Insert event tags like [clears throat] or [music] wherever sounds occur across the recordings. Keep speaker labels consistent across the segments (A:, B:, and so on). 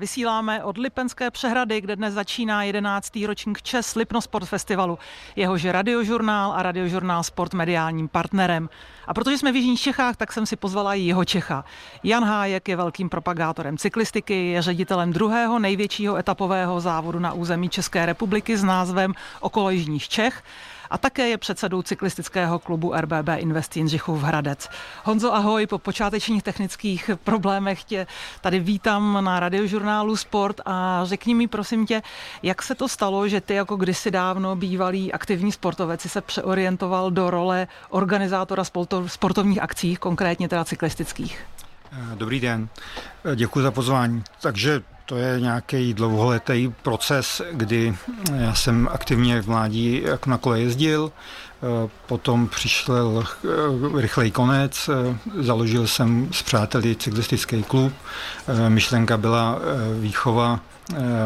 A: Vysíláme od Lipenské přehrady, kde dnes začíná 11. ročník Čes Lipno Sport Festivalu. Jehož radiožurnál a radiožurnál Sport mediálním partnerem. A protože jsme v Jižních Čechách, tak jsem si pozvala i jeho Čecha. Jan Hájek je velkým propagátorem cyklistiky, je ředitelem druhého největšího etapového závodu na území České republiky s názvem Okolo Jižních Čech a také je předsedou cyklistického klubu RBB Invest Jindřichův Hradec. Honzo, ahoj, po počátečních technických problémech tě tady vítám na radiožurnálu Sport a řekni mi prosím tě, jak se to stalo, že ty jako kdysi dávno bývalý aktivní sportovec se přeorientoval do role organizátora sportovních akcí, konkrétně teda cyklistických?
B: Dobrý den, děkuji za pozvání. Takže to je nějaký dlouholetý proces, kdy já jsem aktivně v mládí na kole jezdil, potom přišel rychlej konec, založil jsem s přáteli cyklistický klub, myšlenka byla výchova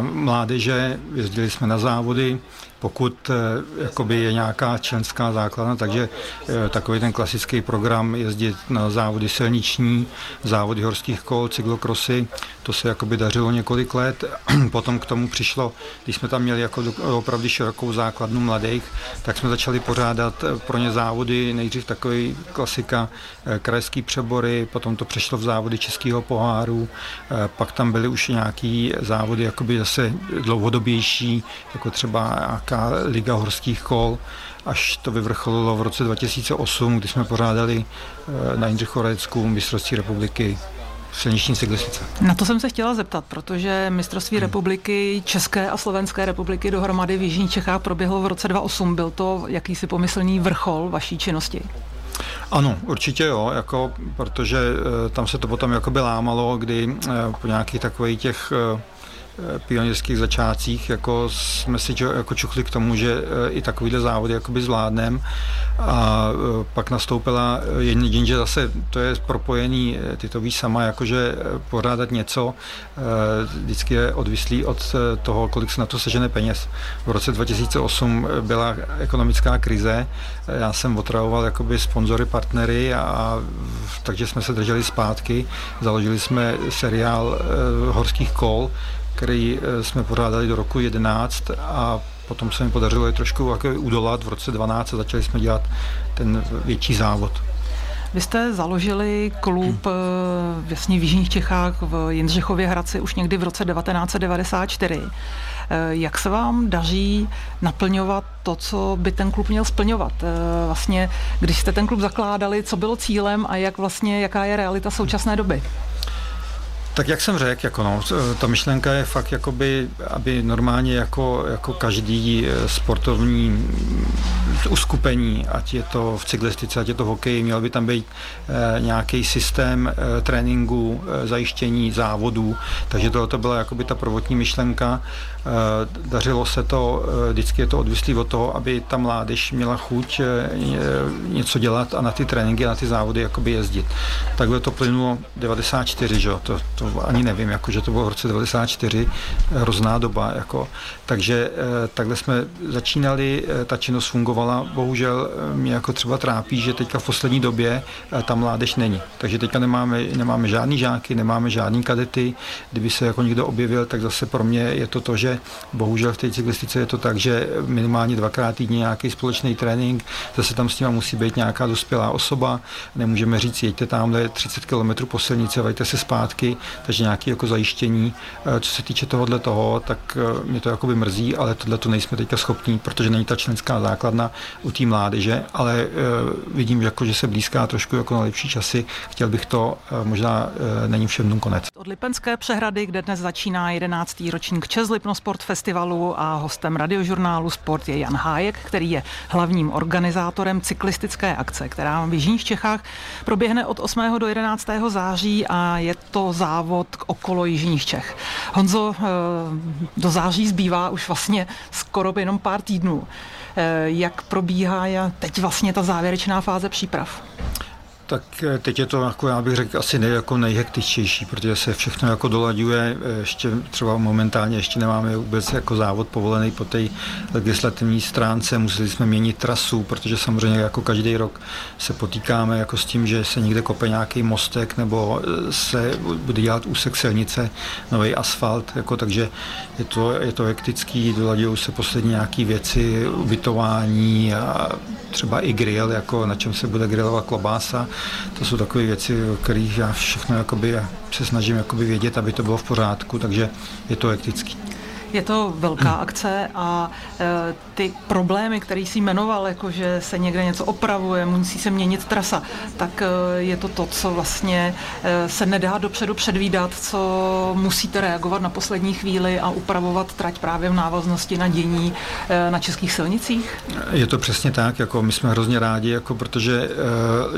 B: mládeže, jezdili jsme na závody, pokud eh, jakoby je nějaká členská základna, takže eh, takový ten klasický program jezdit na závody silniční, závody horských kol, cyklokrosy, to se jakoby dařilo několik let. [clears throat] Potom k tomu přišlo, když jsme tam měli jako opravdu širokou základnu mladých, tak jsme začali pořádat eh, pro ně závody, nejdřív takový klasika krajský přebory, potom to přešlo v závody českého poháru, pak tam byly už nějaký závody jakoby zase dlouhodobější, jako třeba nějaká liga horských kol, až to vyvrcholilo v roce 2008, kdy jsme pořádali eh, na Jindřichorecku mistrovství republiky silniční cyklistice.
A: Na to jsem se chtěla zeptat, protože mistrovství hmm. republiky, České a Slovenské republiky dohromady v Jižních Čechách proběhlo v roce 2008. Byl to jakýsi pomyslný vrchol vaší činnosti?
B: Ano, určitě jo, jako, protože e, tam se to potom jakoby lámalo, kdy e, po nějakých takových těch e, pionýrských začátcích jako jsme si jako čuchli k tomu, že e, i takovýhle závody jakoby zvládnem. A e, pak nastoupila jenže zase to je propojený, ty to víš sama, jakože pořádat něco vždycky je odvislý od toho, kolik se na to sežene peněz. V roce 2008 byla ekonomická krize, já jsem otravoval jakoby sponzory, partnery a takže jsme se drželi zpátky, založili jsme seriál horských kol, který eh, jsme pořádali do roku 11 a potom se mi podařilo je trošku jako udolat v roce 12 a začali jsme dělat ten větší závod.
A: Vy jste založili klub vlastně v Jižních Čechách v Jindřichově Hradci už někdy v roce 1994. Eh, jak se vám daří naplňovat to, co by ten klub měl splňovat? Vlastně, když jste ten klub zakládali, co bylo cílem a jak vlastně, jaká je realita současné doby?
B: Tak jak jsem řekl, jako no, ta myšlenka je fakt, jakoby, aby normálně jako, jako každý eh, sportovní mm, uskupení, ať je to v cyklistice, ať je to v hokeji, měl by tam být e, nějaký systém e, tréninku, zajištění závodů, takže to, to byla jakoby ta prvotní myšlenka. E, dařilo se to, e, vždycky je to odvislý od toho, aby ta mládež měla chuť e, něco dělat a na ty tréninky, na ty závody jakoby jezdit. Takhle to plynulo 94, že to, to ani nevím, jako, že to bylo v roce 94, hrozná doba. Jako. Takže eh, takhle jsme začínali, eh, ta činnost fungovala. Bohužel eh, mě jako třeba trápí, že teďka v poslední době ta mládež není. Takže teďka nemáme, nemáme žádný žáky, nemáme žádný kadety. Kdyby se jako někdo objevil, tak zase pro mě je to to, že bohužel v té cyklistice je to tak, že minimálně dvakrát týdně nějaký společný trénink, zase tam s ním musí být nějaká dospělá osoba. Nemůžeme říct, jeďte tamhle 30 km po silnici vejte se zpátky takže nějaké jako zajištění. Eh, co se týče tohohle toho, tak eh, mě to jakoby mrzí, ale tohle to nejsme teďka schopní, protože není ta členská základna u té mládeže, ale eh, vidím, jako, že se blízká trošku jako na lepší časy. Chtěl bych to, možná není všem dnům konec.
A: Od Lipenské přehrady, kde dnes začíná 11. ročník Čes Sport Festivalu a hostem radiožurnálu Sport je Jan Hájek, který je hlavním organizátorem cyklistické akce, která v Jižních Čechách proběhne od 8. do 11. září a je to závod okolo Jižních Čech. Honzo, eh, do září zbývá už vlastně skoro jenom pár týdnů. Eh, jak probíhá teď vlastně ta závěrečná fáze příprav?
B: Tak eh, teď je to, jako já bych řekl, asi nej, jako nejhektičtější, protože se všechno jako dolaďuje. Ještě třeba momentálně ještě nemáme vůbec jako závod povolený po té legislativní stránce. Museli jsme měnit trasu, protože samozřejmě jako každý rok se potýkáme jako s tím, že se někde kope nějaký mostek nebo eh, se bude dělat úsek silnice, nový asfalt, jako, takže je to, je to hektický, dolaďují se poslední nějaké věci, ubytování a třeba i grill, jako na čem se bude grillovat klobása. To jsou takové věci, o kterých já všechno jakoby, se snažím jakoby vědět, aby to bylo v pořádku, takže je to hektický.
A: Je to velká akce a e, ty problémy, které jsi jmenoval, jako že se někde něco opravuje, musí se měnit trasa, tak e, je to to, co vlastně e, se nedá dopředu předvídat, co musíte reagovat na poslední chvíli a upravovat trať právě v návaznosti na dění na českých silnicích?
B: Je to přesně tak, jako my jsme hrozně rádi, jako protože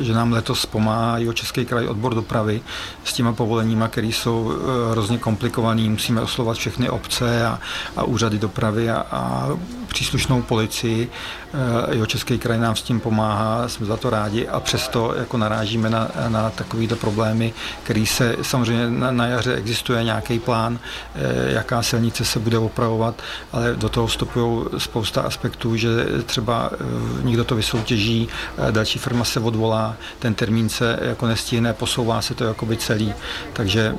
B: že nám letos pomáhá jeho Český kraj odbor dopravy s těma povoleníma, které jsou hrozně komplikovaný, musíme oslovat všechny obce a a úřady dopravy a, a příslušnou policii. Eh, jeho Český kraj nám s tím pomáhá, jsme za to rádi a přesto jako narážíme na, na takovýto problémy, který se samozřejmě na, na jaře existuje nějaký plán, eh, jaká silnice se bude opravovat, ale do toho vstupují spousta aspektů, že třeba eh, někdo to vysoutěží, další firma se odvolá, ten termín se jako nestihne, posouvá se to jakoby celý, takže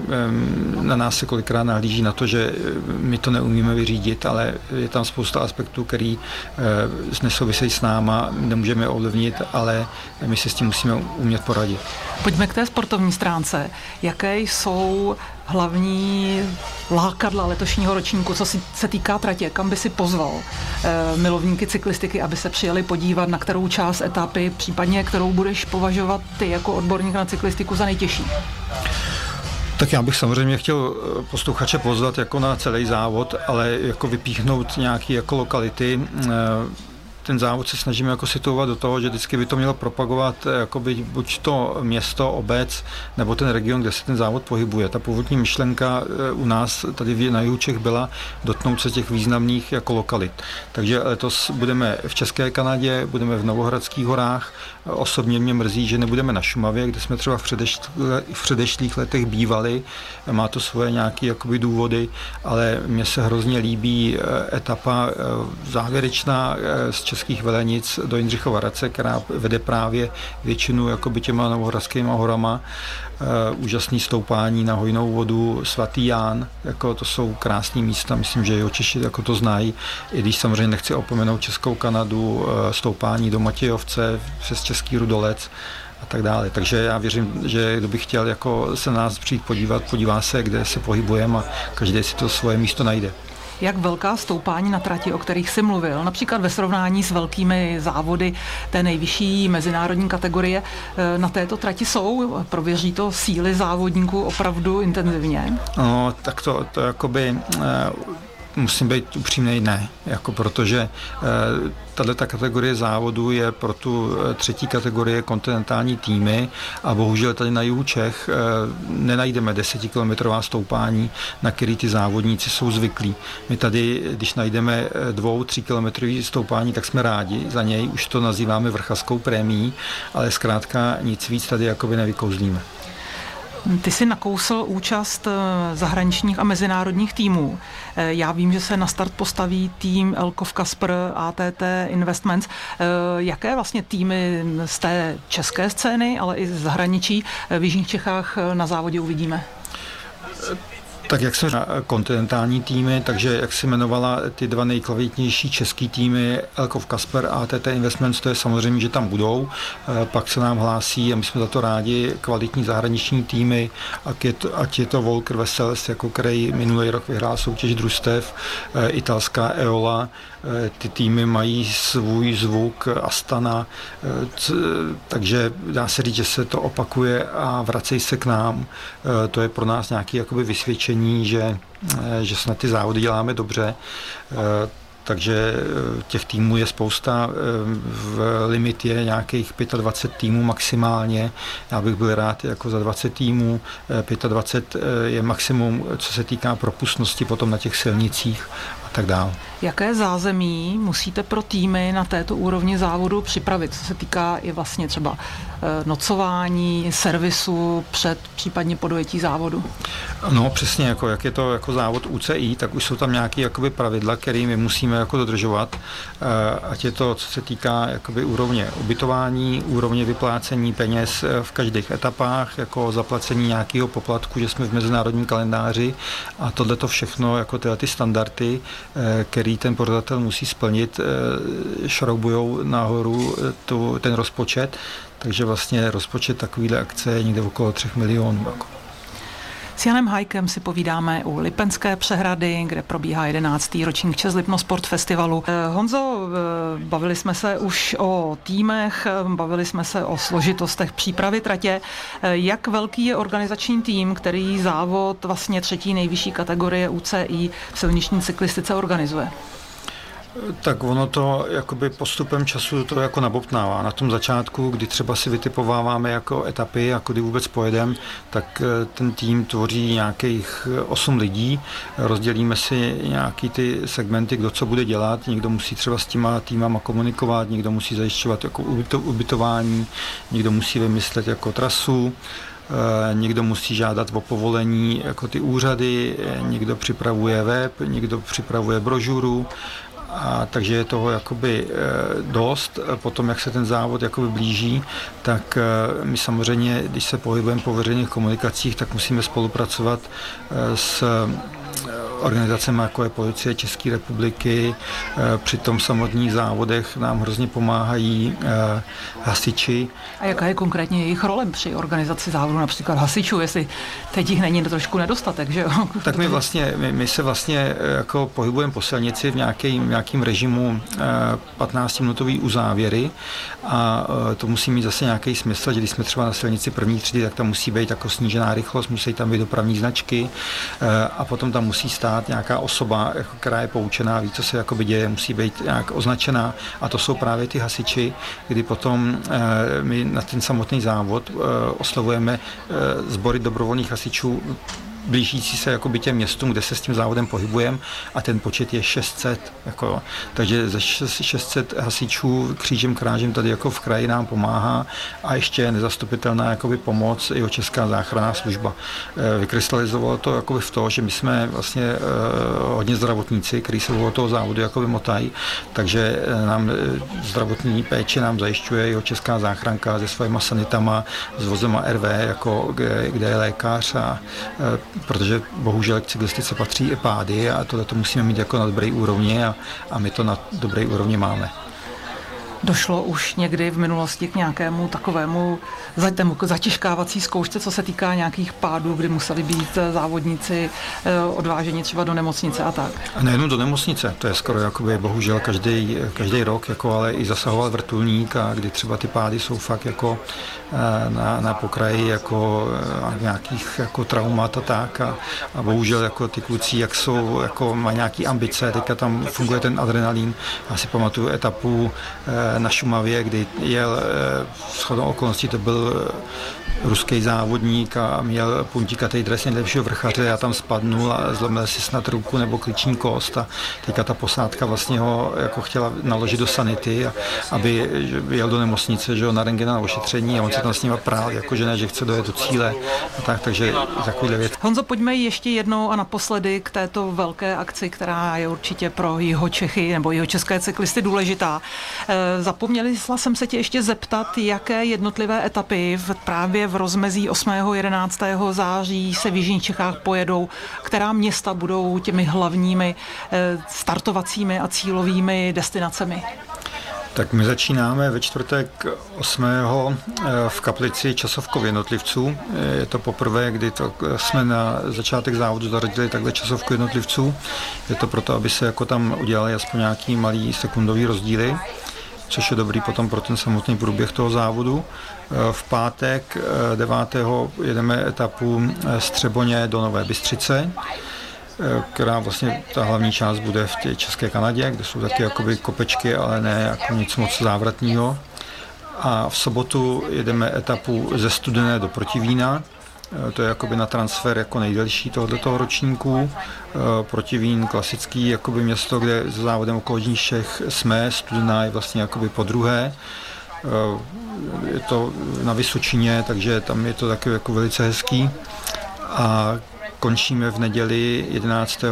B: na nás se kolikrát nahlíží na to, že my to neumíme vyřídit, ale je tam spousta aspektů, který nesou nesouvisejí s náma, nemůžeme ovlivnit, ale my si s tím musíme umět poradit.
A: Pojďme k té sportovní stránce. Jaké jsou hlavní lákadla letošního ročníku, co se týká tratě, kam by si pozval eh, milovníky cyklistiky, aby se přijeli podívat, na kterou část etapy, případně kterou budeš považovat ty jako odborník na cyklistiku za nejtěžší?
B: Tak já bych samozřejmě chtěl eh, posluchače pozvat jako na celý závod, ale jako vypíchnout nějaké jako lokality. Ten závod se snažíme jako situovat do toho, že vždycky by to mělo propagovat eh, jakoby buď to město, obec, nebo ten region, kde se ten závod pohybuje. Ta původní myšlenka eh, u nás tady na jihu Čech byla dotknout se těch významných jako lokalit. Takže letos budeme v České Kanadě, budeme v Novohradských horách. Osobně mě mrzí, že nebudeme na Šumavě, kde jsme třeba v, předešlých, v předešlých letech bývali. Má to svoje nějaké jakoby důvody, ale mně se hrozně líbí eh, etapa závěrečná z České českých velenic do Jindřichova Hradce, která vede právě většinu jakoby těma novohradskými horama. Uh, úžasný stoupání na hojnou vodu, svatý Ján, jako to jsou krásné místa, myslím, že jo Češi jako to znají, i když samozřejmě nechci opomenout Českou Kanadu, uh, stoupání do Matějovce přes Český Rudolec, a tak dále. Takže já věřím, že kdo by chtěl jako se nás přijít podívat, podívá se, kde se pohybujeme a každý si to svoje místo najde
A: jak velká stoupání na trati, o kterých jsi mluvil, například ve srovnání s velkými závody té nejvyšší mezinárodní kategorie, eh, na této trati jsou? Prověří to síly závodníků opravdu intenzivně?
B: No, tak to, to jakoby eh, musím být upřímný, ne, jako protože e, tato kategorie závodu je pro tu e, třetí kategorie kontinentální týmy a bohužel tady na jihu Čech e, nenajdeme desetikilometrová stoupání, na který ty závodníci jsou zvyklí. My tady, když najdeme dvou, tří kilometrový stoupání, tak jsme rádi za něj, už to nazýváme vrchaskou prémií, ale zkrátka nic víc tady jakoby nevykouzlíme.
A: Ty jsi nakousl účast eh, zahraničních a mezinárodních týmů. Eh, já vím, že se na start postaví tým Elkov Kasper ATT Investments. Eh, jaké vlastně týmy z té české scény, ale i z zahraničí v Jižních Čechách na závodě uvidíme?
B: Tak jak se kontinentální týmy, takže jak se jmenovala ty dva nejkvalitnější český týmy, Elkov Kasper a TT Investments, to je samozřejmě, že tam budou. Eh, pak se nám hlásí, a my jsme za to rádi, kvalitní zahraniční týmy, ať je to, ať je to Volker Wessels, jako který minulý rok vyhrál soutěž družstev, eh, italská Eola, Eh, ty týmy mají svůj zvuk Astana, eh, takže dá se říct, že se to opakuje a vracejí se k nám. Eh, to je pro nás nějaké jakoby vysvědčení, že, že snad ty závody děláme dobře takže těch týmů je spousta, v limit je nějakých 25 týmů maximálně, já bych byl rád jako za 20 týmů, 25 je maximum, co se týká propustnosti potom na těch silnicích tak dále.
A: Jaké zázemí musíte pro týmy na této úrovni závodu připravit, co se týká i vlastně třeba eh, nocování, servisu před případně podojetí závodu?
B: No přesně, jako jak je to jako závod UCI, tak už jsou tam nějaké jakoby pravidla, které my musíme jako dodržovat, eh, ať je to, co se týká jakoby úrovně ubytování, úrovně vyplácení peněz eh, v každých etapách, jako zaplacení nějakého poplatku, že jsme v mezinárodním kalendáři. A tohle to všechno, jako tyhle ty standardy, které který ten pořadatel musí splnit, eh, šroubujou nahoru eh, tu, ten rozpočet, takže vlastně rozpočet takovýhle akce je někde okolo 3 milionů. Jako.
A: S Janem Hajkem si povídáme u Lipenské přehrady, kde probíhá 11. ročník Čes Lipno Sport Festivalu. Eh, Honzo, bavili jsme se už o týmech, bavili jsme se o složitostech přípravy tratě. Jak velký je organizační tým, který závod vlastně třetí nejvyšší kategorie UCI v silniční cyklistice organizuje?
B: Tak ono to jakoby postupem času to jako nabobtnává. Na tom začátku, kdy třeba si vytipováváme jako etapy a kdy vůbec pojedeme, tak eh, ten tým tvoří nějakých 8 eh, lidí, rozdělíme si nějaký ty segmenty, kdo co bude dělat, někdo musí třeba s těma týmama komunikovat, někdo musí zajišťovat jako ubytování, někdo musí vymyslet jako trasu, eh, někdo musí žádat o povolení jako ty úřady, někdo připravuje web, někdo připravuje brožuru, a takže je toho jakoby eh, dost. Potom, jak se ten závod jakoby blíží, tak eh, my samozřejmě, když se pohybujeme po veřejných komunikacích, tak musíme spolupracovat eh, s organizacemi, jako je Policie České republiky. Eh, při tom samotných závodech nám hrozně pomáhají eh, hasiči.
A: A jaká je konkrétně jejich role při organizaci závodu, například hasičů, jestli teď jich není trošku nedostatek, že jo? [laughs]
B: Tak my vlastně, my, my se vlastně eh, jako pohybujeme po silnici v nějakým, nějakým režimu 15-minutový uzávěry a to musí mít zase nějaký smysl, že když jsme třeba na silnici první třídy, tak tam musí být jako snížená rychlost, musí tam být dopravní značky a potom tam musí stát stát nějaká osoba, jako, která je poučená, ví, co se jakoby děje, musí být nějak označená. A to jsou právě ty hasiči, kdy potom e, my na ten samotný závod e, oslovujeme e, sbory dobrovolných hasičů blížící se jakoby těm městům, kde se s tím závodem pohybujeme a ten počet je 600. Jako, takže ze 600 hasičů křížem krážem tady jako v kraji nám pomáhá a ještě nezastupitelná jakoby pomoc i Česká záchranná služba. Eh, vykrystalizovalo to jakoby v to, že my jsme vlastně eh, hodně zdravotníci, kteří se o toho závodu jakoby motají, takže eh, nám zdravotní péče nám zajišťuje i Česká záchranka se svými sanitama, s vozem RV, jako, kde, kde je lékař a protože bohužel k cyklistice patří i pády a tohle to musíme mít jako na dobré úrovni a, a my to na dobré úrovni máme.
A: Došlo už někdy v minulosti k nějakému takovému zatěžkávací zkoušce, co se týká nějakých pádů, kdy museli být eh, závodníci eh, odváženi třeba do nemocnice a tak?
B: A nejenom do nemocnice, to je skoro jakoby bohužel každý, každý rok, jako ale i zasahoval vrtulník a kdy třeba ty pády jsou fakt jako eh, na, na pokraji jako nějakých jako traumat a tak a, a bohužel jako ty kluci, jak jsou, jako mají nějaký ambice, teďka tam funguje ten adrenalin. Já si pamatuju etapu na Šumavě, kdy jel shodou okolností to byl ruský závodník a měl puntíkatý dres nejlepšího vrchaře, já tam spadnul a zlomil si snad ruku nebo kliční kost a teďka ta posádka vlastně ho jako chtěla naložit do sanity, a, aby jel do nemocnice, že ho na rengena na ošetření a on se tam s ním prál, jako že ne, že chce dojet do cíle a tak, takže takovýhle věc.
A: Honzo, pojďme ještě jednou a naposledy k této velké akci, která je určitě pro jeho Čechy nebo jeho české cyklisty důležitá. E, zapomněli jsem se tě ještě zeptat, jaké jednotlivé etapy v právě v rozmezí 8. 11. září se v Jižních Čechách pojedou, která města budou těmi hlavními eh, startovacími a cílovými destinacemi?
B: Tak my začínáme ve čtvrtek 8. Eh, v kaplici časovkov jednotlivců. Je to poprvé, kdy to eh, jsme na začátek závodu zaradili takhle časovku jednotlivců. Je to proto, aby se jako tam udělali aspoň nějaký malý sekundový rozdíly což je dobrý potom pro ten samotný průběh toho závodu. Eh, v pátek 9. Eh, jedeme etapu eh, Střeboně do Nové Bystřice, která vlastně ta hlavní část bude v té České Kanadě, kde jsou taky jakoby kopečky, ale ne jako nic moc závratného. A v sobotu jedeme etapu ze Studené do Protivína, to je jakoby na transfer jako nejdelší tohoto ročníku. Protivín klasický jakoby město, kde s závodem okolo Čech jsme, Studená je vlastně jakoby po druhé. Je to na Vysočině, takže tam je to taky jako velice hezký. A končíme v neděli 11.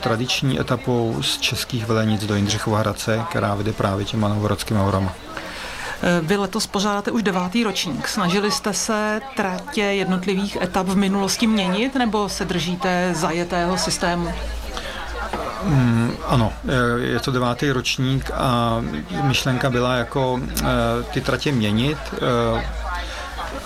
B: tradiční etapou z českých velenic do Jindřichova Hradce, která vede právě těma novorodskými horama.
A: Vy letos pořádáte už devátý ročník. Snažili jste se tratě jednotlivých etap v minulosti měnit nebo se držíte zajetého systému?
B: Mm, ano, je to devátý ročník a myšlenka byla jako eh, ty tratě měnit, eh,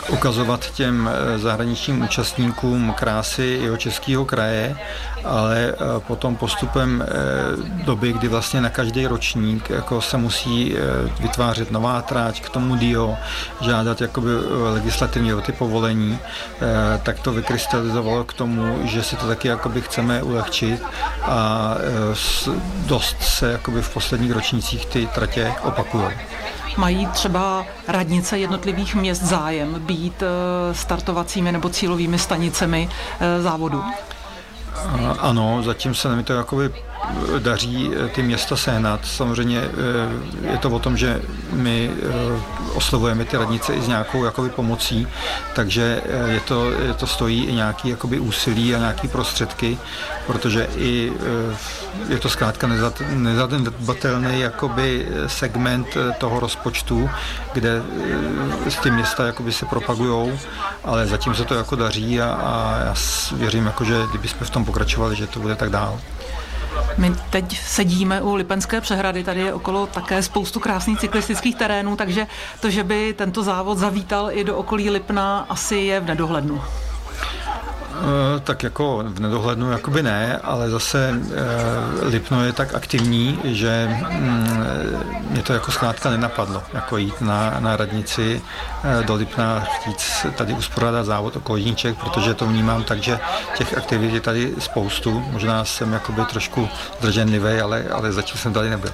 B: ukazovat těm eh, zahraničním účastníkům krásy jeho českého kraje, ale eh, potom postupem eh, doby, kdy vlastně na každý ročník jako se musí vytvářet nová tráť k tomu DIO, žádat jakoby legislativně o ty povolení, tak to vykrystalizovalo k tomu, že si to taky jakoby chceme ulehčit a dost se jakoby v posledních ročnících ty tratě opakují.
A: Mají třeba radnice jednotlivých měst zájem být eh, startovacími nebo cílovými stanicemi eh, závodu?
B: Ano, zatím se mi to jakoby daří eh, ty města sehnat. Samozřejmě je to o tom, že my oslovujeme ty radnice i s nějakou jakoby pomocí, takže je to, je to stojí i nějaký jakoby úsilí a nějaký prostředky, protože i je to zkrátka nezanedbatelný jakoby segment toho rozpočtu, kde ty města jakoby se propagujou, ale zatím se to jako daří a, a já věřím, jako, že kdybychom v tom pokračovali, že to bude tak dál.
A: My teď sedíme u Lipenské přehrady, tady je okolo také spoustu krásných cyklistických terénů, takže to, že by tento závod zavítal i do okolí Lipna, asi je v nedohlednu.
B: Eh, tak jako v nedohlednu jakoby ne, ale zase eh, Lipno je tak aktivní, že mm, mě to jako zkrátka nenapadlo, jako jít na, na radnici eh, do Lipna, chtít tady uspořádat závod okolo Jíček, protože to vnímám tak, že těch aktivit je tady spoustu. Možná jsem jakoby trošku zdrženlivý, ale, ale zatím jsem tady nebyl.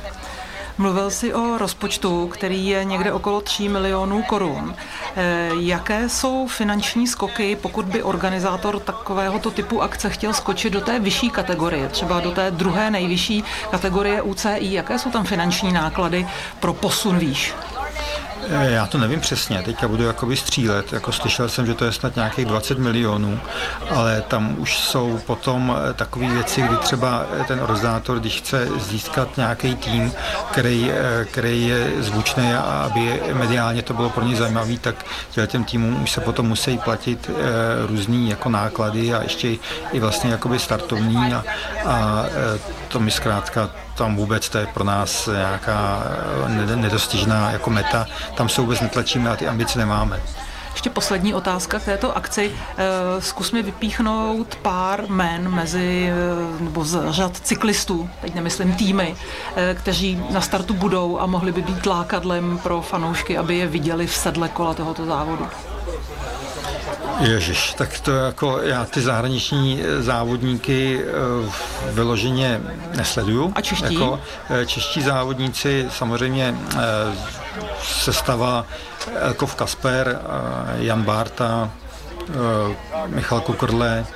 A: Mluvil jsi o rozpočtu, který je někde okolo 3 milionů korun. Eh, jaké jsou finanční skoky, pokud by organizátor takovéhoto typu akce chtěl skočit do té vyšší kategorie, třeba do té druhé nejvyšší kategorie UCI? Jaké jsou tam finanční náklady pro posun výš?
B: Eh, já to nevím přesně, teďka budu jakoby střílet, jako slyšel jsem, že to je snad nějakých 20 milionů, ale tam už jsou potom eh, takové věci, kdy třeba eh, ten organizátor, když chce získat nějaký tým, který, který je zvučný a aby mediálně to bylo pro ně zajímavý, tak těm týmům už se potom musí platit různý jako náklady a ještě i vlastně jakoby startovní a, a to mi zkrátka tam vůbec to je pro nás nějaká nedostižná jako meta. Tam se vůbec netlačíme a ty ambice nemáme.
A: Ještě poslední otázka k této akci. Eh, zkus mi vypíchnout pár men mezi, eh, nebo z řad cyklistů, teď nemyslím týmy, eh, kteří na startu budou a mohli by být lákadlem pro fanoušky, aby je viděli v sedle kola tohoto závodu.
B: Ježiš, tak to jako já ty zahraniční eh, závodníky eh, vyloženě nesleduju.
A: A čeští?
B: Jako, eh, čeští závodníci samozřejmě sestava Elkov Kasper, Jan Barta, Michal Kukrle,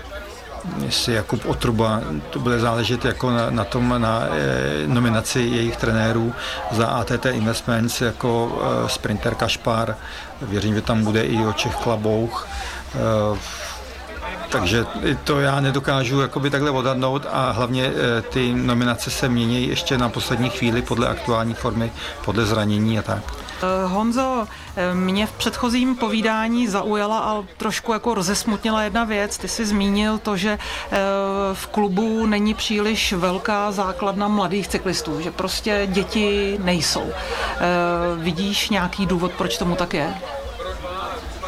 B: jestli Jakub Otruba, to bude záležet jako na, na tom, na e, nominaci jejich trenérů za ATT Investments jako e, sprinter Kašpar. Věřím, že tam bude i Očech Klabouch. Eh, takže to já nedokážu jakoby takhle odhadnout a hlavně eh, ty nominace se mění ještě na poslední chvíli podle aktuální formy, podle zranění a tak.
A: Eh, Honzo, mě v předchozím povídání zaujala a trošku jako rozesmutnila jedna věc. Ty jsi zmínil to, že v klubu není příliš velká základna mladých cyklistů, že prostě děti nejsou. Vidíš nějaký důvod, proč tomu tak je?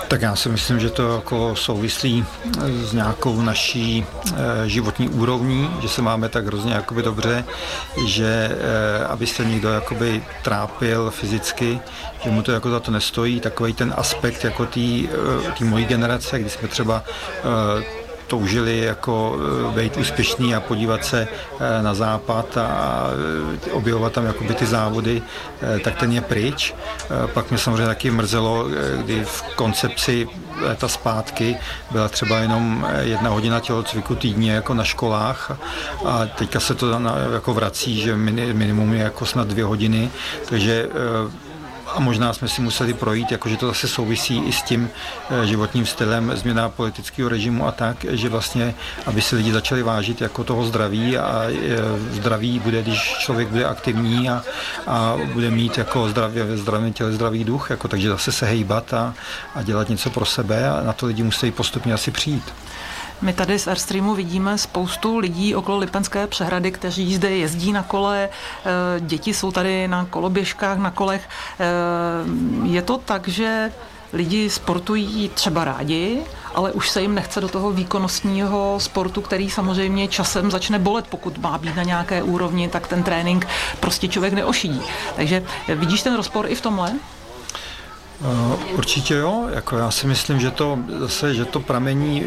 B: Tak já si myslím, že to jako souvislí s nějakou naší e, životní úrovní, že se máme tak hrozně jakoby dobře, že e, aby se někdo jakoby trápil fyzicky, že mu to jako za to nestojí, takový ten aspekt jako té mojí generace, kdy jsme třeba toužili jako být úspěšný a podívat se na západ a objevovat tam jakoby ty závody, tak ten je pryč. Pak mě samozřejmě taky mrzelo, kdy v koncepci léta zpátky byla třeba jenom jedna hodina tělocviku týdně jako na školách a teďka se to jako vrací, že minimum je jako snad dvě hodiny, takže a možná jsme si museli projít, jakože to zase souvisí i s tím eh, životním stylem, změna politického režimu a tak, že vlastně, aby si lidi začali vážit jako toho zdraví a eh, zdraví bude, když člověk bude aktivní a, a bude mít jako zdravě, ve zdravém těle zdravý duch, jako, takže zase se hejbat a, a dělat něco pro sebe a na to lidi musí postupně asi přijít.
A: My tady z Airstreamu vidíme spoustu lidí okolo Lipenské přehrady, kteří zde jezdí na kole, eh, děti jsou tady na koloběžkách, na kolech. Eh, je to tak, že lidi sportují třeba rádi, ale už se jim nechce do toho výkonnostního sportu, který samozřejmě časem začne bolet, pokud má být na nějaké úrovni, tak ten trénink prostě člověk neošidí. Takže vidíš ten rozpor i v tomhle?
B: Uh, určitě jo, jako já si myslím, že to zase, že to pramení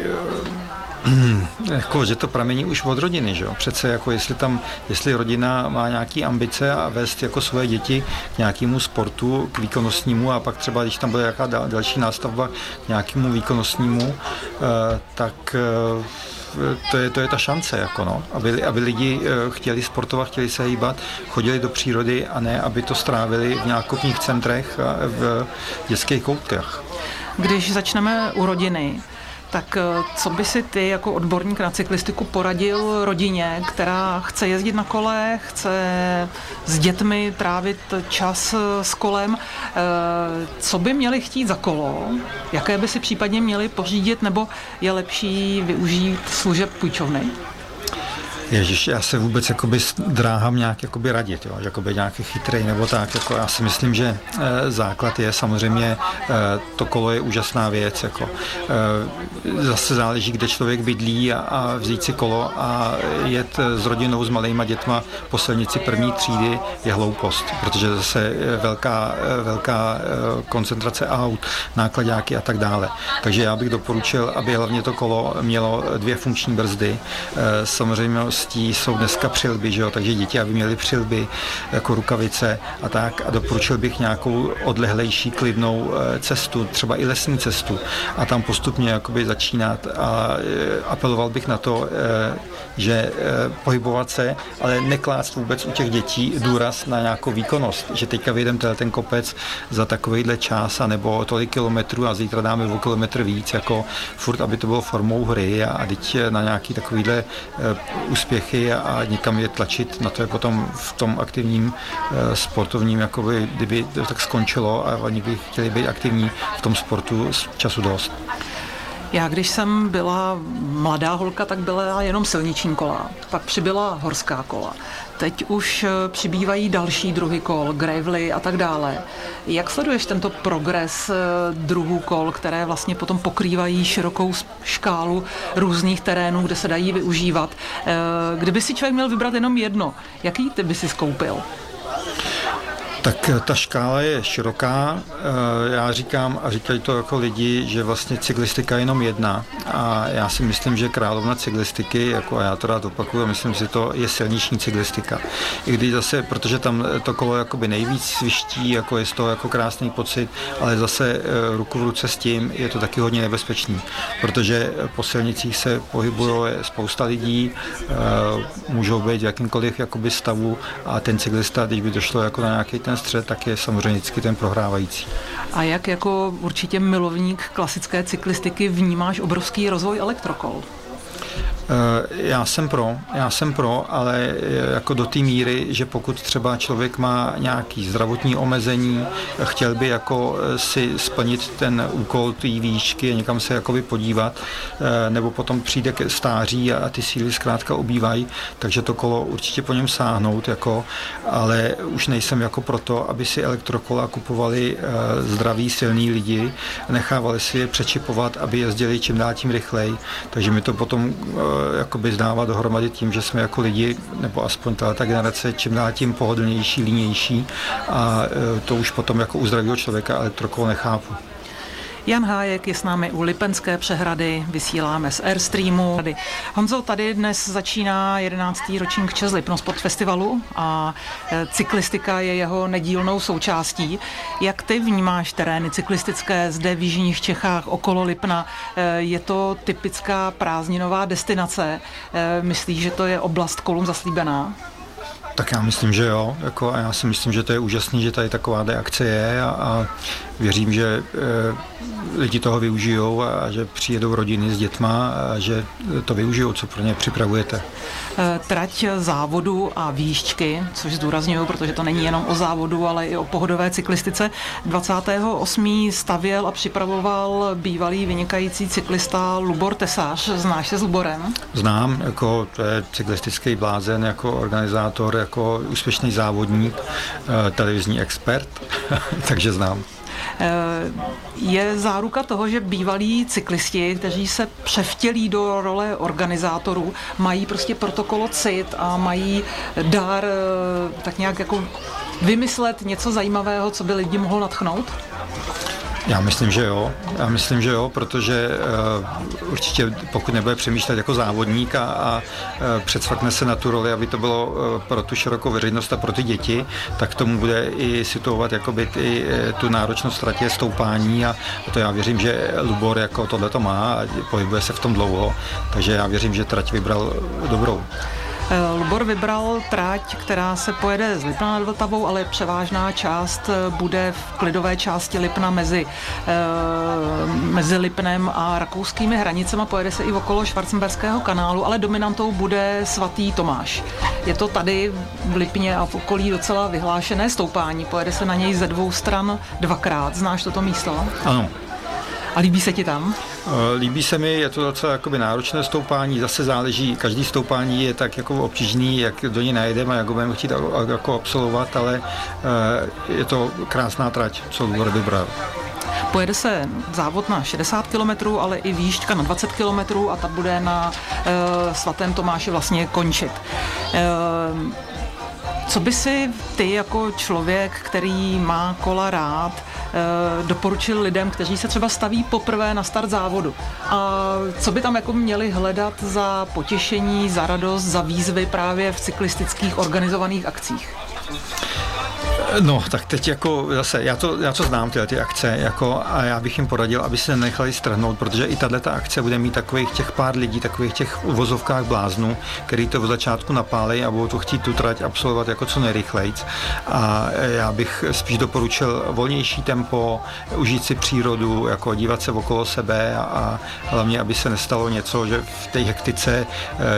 B: jako, že to pramení už od rodiny, že jo? Přece jako jestli tam, jestli rodina má nějaké ambice a vést jako svoje děti k nějakému sportu, k výkonnostnímu a pak třeba, když tam bude nějaká další nástavba k nějakému výkonnostnímu, eh, tak eh, to je, to je ta šance, jako no, aby, aby lidi eh, chtěli sportovat, chtěli se hýbat, chodili do přírody a ne, aby to strávili v nákupních centrech a v dětských koutkách.
A: Když začneme u rodiny, tak eh, co by si ty jako odborník na cyklistiku poradil rodině, která chce jezdit na kole, chce s dětmi trávit čas eh, s kolem, eh, co by měli chtít za kolo, jaké by si případně měli pořídit, nebo je lepší využít služeb půjčovny?
B: Ježíš, já se vůbec jakoby dráhám nějak jakoby radit, jo, jakoby nějaký chytrý nebo tak. Jako já si myslím, že e, základ je samozřejmě, e, to kolo je úžasná věc. Jako, e, zase záleží, kde člověk bydlí a, a vzít si kolo a jet s rodinou s malýma dětma po silnici první třídy je hloupost, protože zase velká, velká koncentrace aut, nákladáky a tak dále. Takže já bych doporučil, aby hlavně to kolo mělo dvě funkční brzdy. Samozřejmě povinností jsou dneska přilby, že jo? takže děti, aby měly přilby jako rukavice a tak. A doporučil bych nějakou odlehlejší klidnou eh, cestu, třeba i lesní cestu a tam postupně jakoby začínat a eh, apeloval bych na to, eh, že pohybovat se, ale neklást vůbec u těch dětí důraz na nějakou výkonnost, že teďka vyjedeme ten kopec za takovýhle čas a nebo tolik kilometrů a zítra dáme o kilometr víc, jako furt, aby to bylo formou hry a, teď na nějaký takovýhle úspěchy a někam je tlačit, na to je potom v tom aktivním eh, sportovním, jakoby, kdyby to tak skončilo a oni by chtěli být aktivní v tom sportu z času dost.
A: Já když jsem byla mladá holka, tak byla jenom silniční kola, pak přibyla horská kola. Teď už eh, přibývají další druhy kol, gravely a tak dále. Jak sleduješ tento progres eh, druhů kol, které vlastně potom pokrývají širokou škálu různých terénů, kde se dají využívat? Eh, kdyby si člověk měl vybrat jenom jedno, jaký ty by si skoupil?
B: Tak eh, ta škála je široká. Eh, já říkám a říkají to jako lidi, že vlastně cyklistika je jenom jedna. A já si myslím, že královna cyklistiky, jako já to rád opakuju, myslím si, to je silniční cyklistika. I když zase, protože tam to kolo jakoby nejvíc sviští, jako je z toho jako krásný pocit, ale zase eh, ruku v ruce s tím je to taky hodně nebezpečný, protože po silnicích se pohybuje spousta lidí, můžou být v jakýmkoliv jakoby stavu a ten cyklista, když by došlo jako na nějaký ten střed, tak je samozřejmě vždycky ten prohrávající.
A: A jak jako určitě milovník klasické cyklistiky vnímáš obrovský rozvoj elektrokol?
B: Eh, já jsem pro, já jsem pro, ale jako do té míry, že pokud třeba člověk má nějaký zdravotní omezení, chtěl by jako eh, si splnit ten úkol té výšky a někam se jakoby podívat, eh, nebo potom přijde ke stáří a ty síly zkrátka obývají, takže to kolo určitě po něm sáhnout, jako, ale už nejsem jako proto, aby si elektrokola kupovali zdraví, silní lidi, nechávali si je přečipovat, aby jezdili čím dál tím rychleji, takže mi to potom jakoby zdávat dohromady tím, že jsme jako lidi, nebo aspoň ta, ta generace, čím dál tím pohodlnější, línější a e, to už potom jako u zdravého člověka elektrokol nechápu.
A: Jan Hájek je s námi u Lipenské přehrady, vysíláme z Airstreamu. Honzo, tady dnes začíná 11. ročník Čes Lipnosport Festivalu a e, cyklistika je jeho nedílnou součástí. Jak ty vnímáš terény cyklistické zde v Jižních Čechách okolo Lipna? E, je to typická prázdninová destinace? E, myslíš, že to je oblast kolum zaslíbená?
B: Tak já myslím, že jo. Jako, a já si myslím, že to je úžasný, že tady taková akce je a, a věřím, že e, lidi toho využijou a že přijedou rodiny s dětma a že to využijou, co pro ně připravujete.
A: E, trať závodu a výšťky, což zdůraznuju, protože to není jenom o závodu, ale i o pohodové cyklistice. 28. stavěl a připravoval bývalý vynikající cyklista Lubor Tesář. Znáš se s Luborem?
B: Znám, jako to je cyklistický blázen, jako organizátor, jako úspěšný závodník, e, televizní expert, [laughs] takže znám.
A: Eh, je záruka toho, že bývalí cyklisti, kteří se převtělí do role organizátorů, mají prostě protokolo CIT a mají dár eh, tak nějak jako vymyslet něco zajímavého, co by lidi mohlo natchnout?
B: Já myslím, že jo. Já myslím, že jo, protože uh, určitě pokud nebude přemýšlet jako závodník a, a uh, předsvakne se na tu roli, aby to bylo uh, pro tu širokou veřejnost a pro ty děti, tak tomu bude i situovat jakoby ty, tu náročnost tratě stoupání a to já věřím, že Lubor jako tohle to má a pohybuje se v tom dlouho, takže já věřím, že trať vybral dobrou.
A: Eh, Lubor vybral trať, která se pojede z Lipna nad Vltavou, ale převážná část eh, bude v klidové části Lipna mezi, eh, mezi Lipnem a rakouskými hranicemi. Pojede se i okolo Švarcemberského kanálu, ale dominantou bude svatý Tomáš. Je to tady v Lipně a v okolí docela vyhlášené stoupání. Pojede se na něj ze dvou stran dvakrát. Znáš toto místo?
B: Ano.
A: A líbí se ti tam?
B: Eh, líbí se mi, je to docela jakoby náročné stoupání, zase záleží, každý stoupání je tak jako obtížný, jak do něj najdeme a jak ho budeme chtít jako absolvovat, ale eh, je to krásná trať, co Lubor vybral.
A: Pojede se závod na 60 km, ale i výšťka na 20 km a ta bude na e, svatém Tomáši vlastně končit. E, co by si ty jako člověk, který má kola rád, doporučil lidem, kteří se třeba staví poprvé na start závodu. A co by tam jako měli hledat za potěšení, za radost, za výzvy právě v cyklistických organizovaných akcích?
B: No, tak teď jako zase, já to, já to znám, tyhle ty akce, jako, a já bych jim poradil, aby se nechali strhnout, protože i tahle ta akce bude mít takových těch pár lidí, takových těch uvozovkách bláznů, který to v začátku napálí a budou to chtít tu trať absolvovat jako co nejrychleji. A já bych spíš doporučil volnější tempo, užít si přírodu, jako dívat se okolo sebe a, a hlavně, aby se nestalo něco, že v té hektice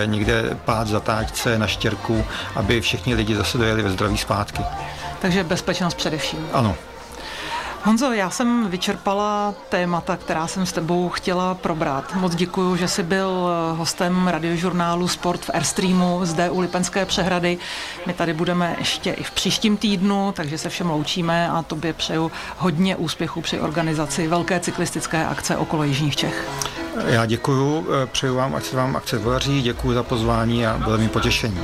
B: e, někde pád zatáčce na štěrku, aby všichni lidi zase dojeli ve zdraví zpátky.
A: Takže bezpečnost především.
B: Ano.
A: Honzo, já jsem vyčerpala témata, která jsem s tebou chtěla probrat. Moc děkuji, že jsi byl hostem radiožurnálu Sport v Airstreamu zde u Lipenské přehrady. My tady budeme ještě i v příštím týdnu, takže se všem loučíme a tobě přeju hodně úspěchů při organizaci velké cyklistické akce okolo Jižních Čech.
B: Já děkuji, přeju vám, ať se vám akce podaří, děkuji za pozvání a bylo mi potěšení.